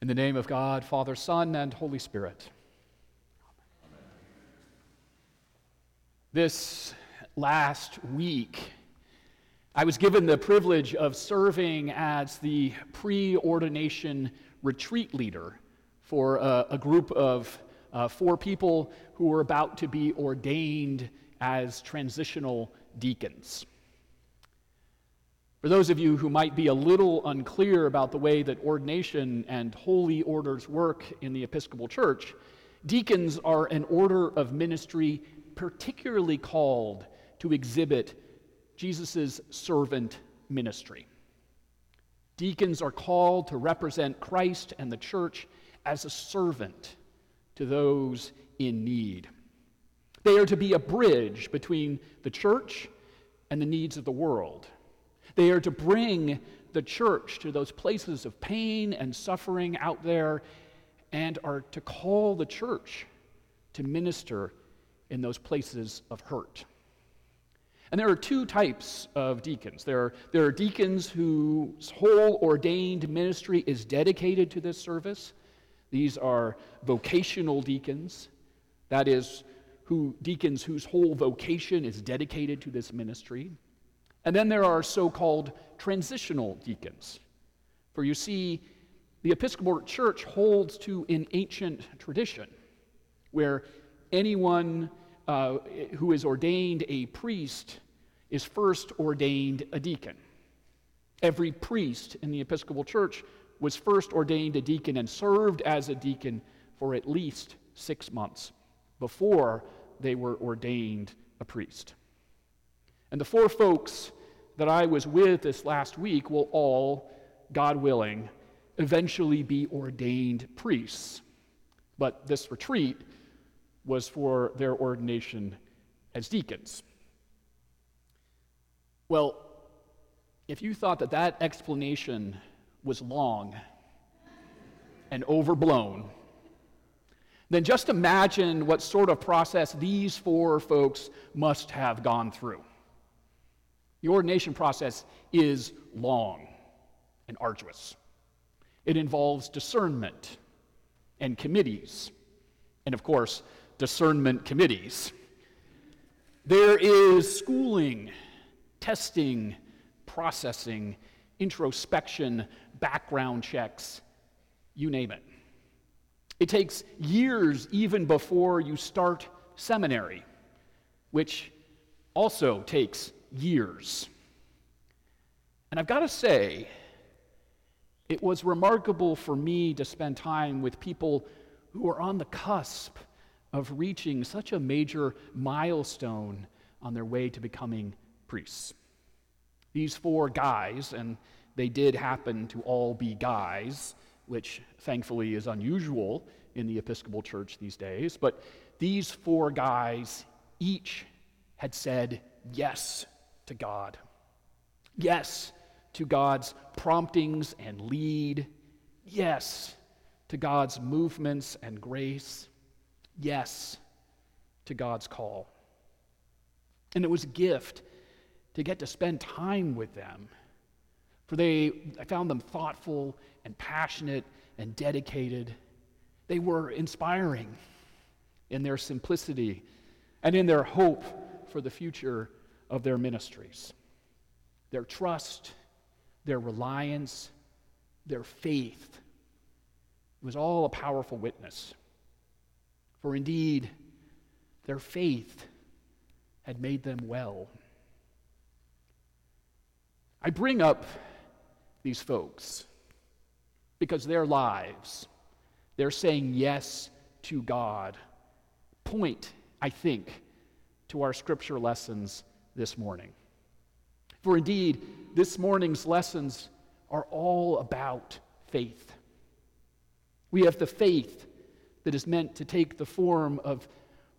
In the name of God, Father, Son, and Holy Spirit. This last week, I was given the privilege of serving as the pre ordination retreat leader for a, a group of uh, four people who were about to be ordained as transitional deacons. For those of you who might be a little unclear about the way that ordination and holy orders work in the Episcopal Church, deacons are an order of ministry particularly called to exhibit Jesus' servant ministry. Deacons are called to represent Christ and the church as a servant to those in need. They are to be a bridge between the church and the needs of the world. They are to bring the church to those places of pain and suffering out there and are to call the church to minister in those places of hurt. And there are two types of deacons. There are, there are deacons whose whole ordained ministry is dedicated to this service. These are vocational deacons. That is, who deacons whose whole vocation is dedicated to this ministry. And then there are so called transitional deacons. For you see, the Episcopal Church holds to an ancient tradition where anyone uh, who is ordained a priest is first ordained a deacon. Every priest in the Episcopal Church was first ordained a deacon and served as a deacon for at least six months before they were ordained a priest. And the four folks that I was with this last week will all, God willing, eventually be ordained priests. But this retreat was for their ordination as deacons. Well, if you thought that that explanation was long and overblown, then just imagine what sort of process these four folks must have gone through. The ordination process is long and arduous. It involves discernment and committees, and of course, discernment committees. There is schooling, testing, processing, introspection, background checks, you name it. It takes years even before you start seminary, which also takes years. And I've got to say, it was remarkable for me to spend time with people who are on the cusp of reaching such a major milestone on their way to becoming priests. These four guys, and they did happen to all be guys, which thankfully is unusual in the Episcopal Church these days, but these four guys each had said yes to God. Yes to God's promptings and lead. Yes to God's movements and grace yes to God's call. And it was a gift to get to spend time with them. For they, I found them thoughtful and passionate and dedicated. They were inspiring in their simplicity and in their hope for the future of their ministries. Their trust, their reliance, their faith. It was all a powerful witness for indeed their faith had made them well. I bring up these folks because their lives, their saying yes to God, point, I think, to our scripture lessons this morning. For indeed, this morning's lessons are all about faith. We have the faith that is meant to take the form of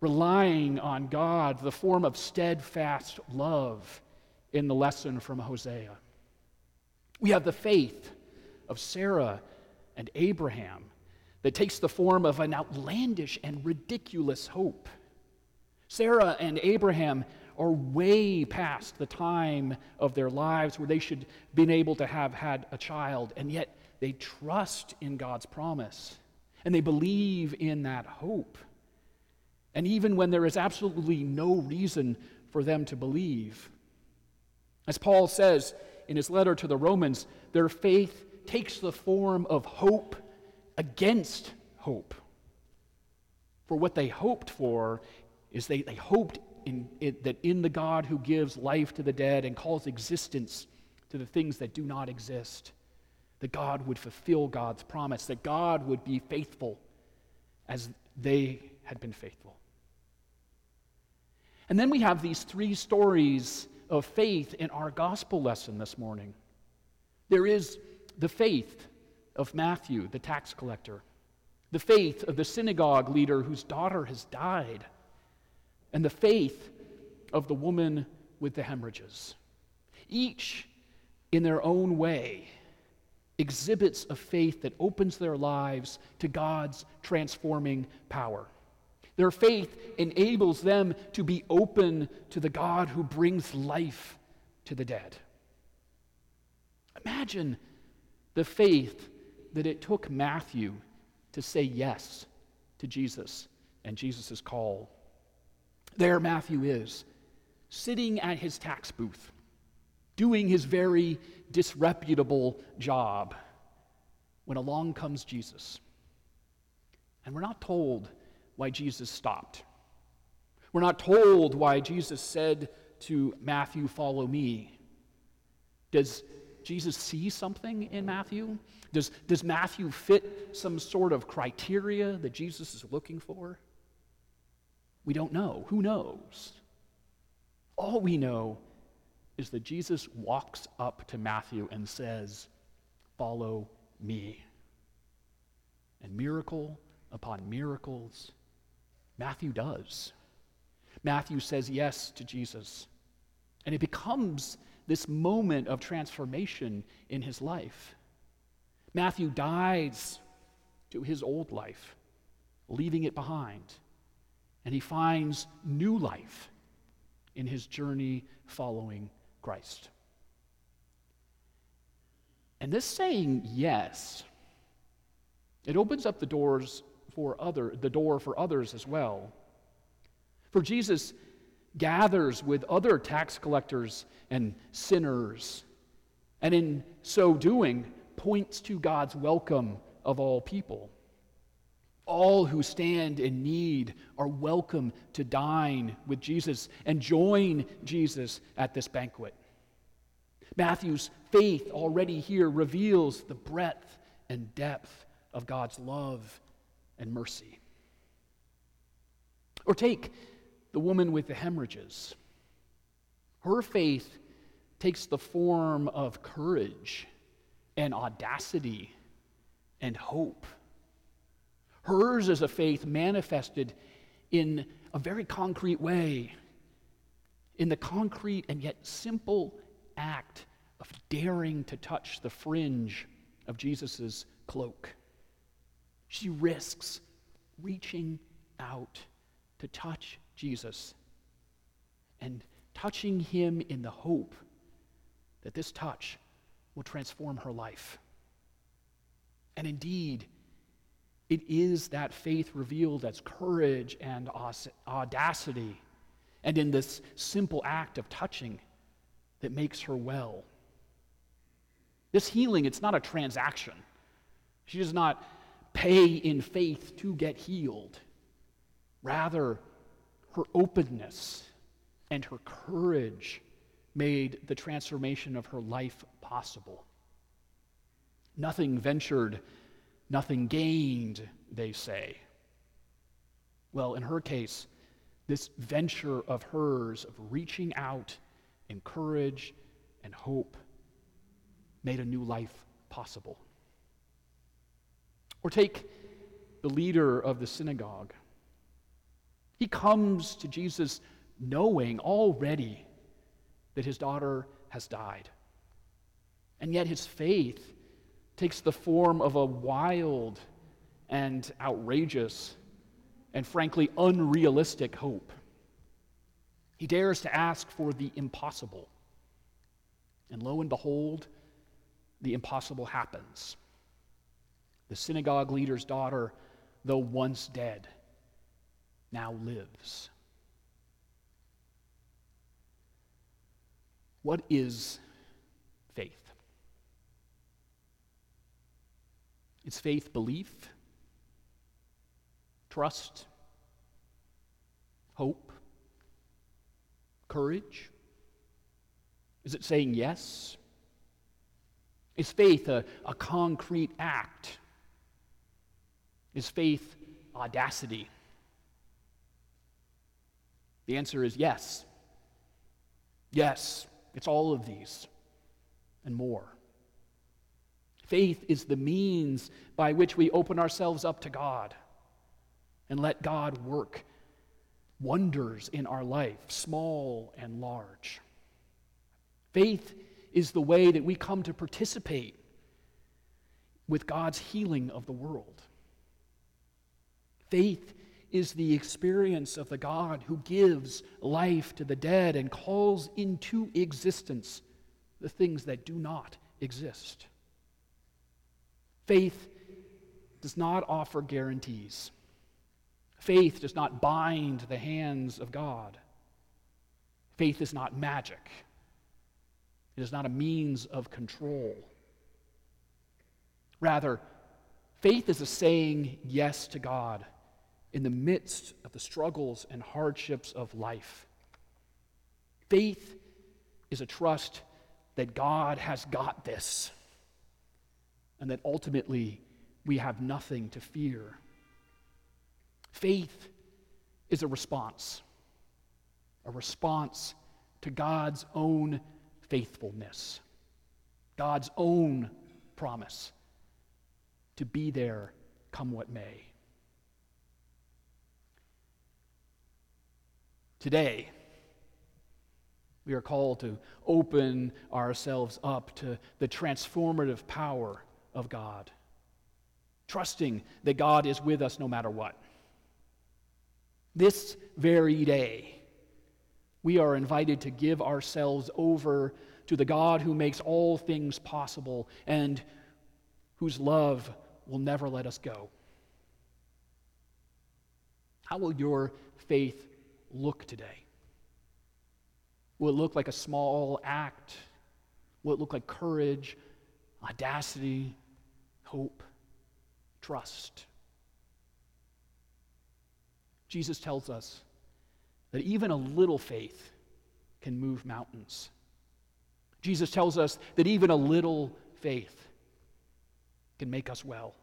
relying on God, the form of steadfast love in the lesson from Hosea. We have the faith of Sarah and Abraham that takes the form of an outlandish and ridiculous hope. Sarah and Abraham are way past the time of their lives where they should have been able to have had a child, and yet they trust in God's promise and they believe in that hope. And even when there is absolutely no reason for them to believe. As Paul says in his letter to the Romans, their faith takes the form of hope against hope. For what they hoped for is they, they hoped in, that in the God who gives life to the dead and calls existence to the things that do not exist, that God would fulfill God's promise, that God would be faithful as they had been faithful. And then we have these three stories of faith in our gospel lesson this morning. There is the faith of Matthew, the tax collector, the faith of the synagogue leader whose daughter has died, and the faith of the woman with the hemorrhages. Each, in their own way, exhibits a faith that opens their lives to God's transforming power. Their faith enables them to be open to the God who brings life to the dead. Imagine the faith that it took Matthew to say yes to Jesus and Jesus' call. There, Matthew is, sitting at his tax booth, doing his very disreputable job, when along comes Jesus. And we're not told why Jesus stopped. We're not told why Jesus said to Matthew, Follow me. Does Jesus see something in Matthew? Does, does Matthew fit some sort of criteria that Jesus is looking for? We don't know. Who knows? All we know is that Jesus walks up to Matthew and says, Follow me. And miracle upon miracles, Matthew does. Matthew says yes to Jesus. And it becomes this moment of transformation in his life. Matthew dies to his old life, leaving it behind, and he finds new life in his journey following Christ. And this saying yes, it opens up the doors for other the door for others as well. For Jesus gathers with other tax collectors and sinners, and in so doing, points to God's welcome of all people. All who stand in need are welcome to dine with Jesus and join Jesus at this banquet. Matthew's faith already here reveals the breadth and depth of God's love and mercy. Or take the woman with the hemorrhages. Her faith takes the form of courage and audacity and hope. Hers is a faith manifested in a very concrete way, in the concrete and yet simple act of daring to touch the fringe of Jesus' cloak. She risks reaching out to touch Jesus and touching him in the hope that this touch will transform her life. And indeed, it is that faith revealed as courage and audacity, and in this simple act of touching that makes her well. This healing, it's not a transaction. She does not pay in faith to get healed. Rather, her openness and her courage made the transformation of her life possible. Nothing ventured, nothing gained, they say. Well, in her case, this venture of hers of reaching out in courage and hope made a new life possible. Or take the leader of the synagogue. He comes to Jesus knowing already that his daughter has died. And yet his faith takes the form of a wild and outrageous and frankly unrealistic hope. He dares to ask for the impossible. And lo and behold, the impossible happens. the synagogue leader's daughter, though once dead, now lives. What is faith? It's faith belief, trust, hope, courage. Is it saying yes? Is faith a, a concrete act? Is faith audacity? The answer is yes. Yes, it's all of these and more. Faith is the means by which we open ourselves up to God and let God work wonders in our life, small and large. Faith is the way that we come to participate with God's healing of the world. Faith is the experience of the God who gives life to the dead and calls into existence the things that do not exist. Faith does not offer guarantees. Faith does not bind the hands of God. Faith is not magic. It is not a means of control. Rather, faith is a saying yes to God in the midst of the struggles and hardships of life. Faith is a trust that God has got this and that ultimately we have nothing to fear. Faith is a response, a response to God's own faithfulness, God's own promise to be there come what may. Today, we are called to open ourselves up to the transformative power of God, trusting that God is with us no matter what. This very day, we are invited to give ourselves over to the God who makes all things possible and whose love will never let us go. How will your faith look today? Will it look like a small act? Will it look like courage, audacity, hope, trust? Jesus tells us that even a little faith can move mountains. Jesus tells us that even a little faith can make us well.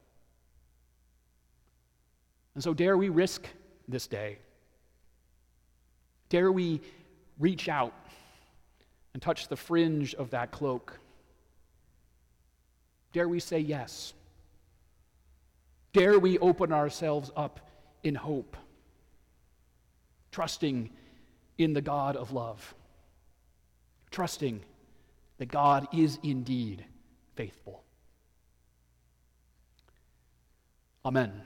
And so, dare we risk this day? Dare we reach out and touch the fringe of that cloak? Dare we say yes? Dare we open ourselves up in hope, trusting in the God of love, trusting that God is indeed faithful? Amen.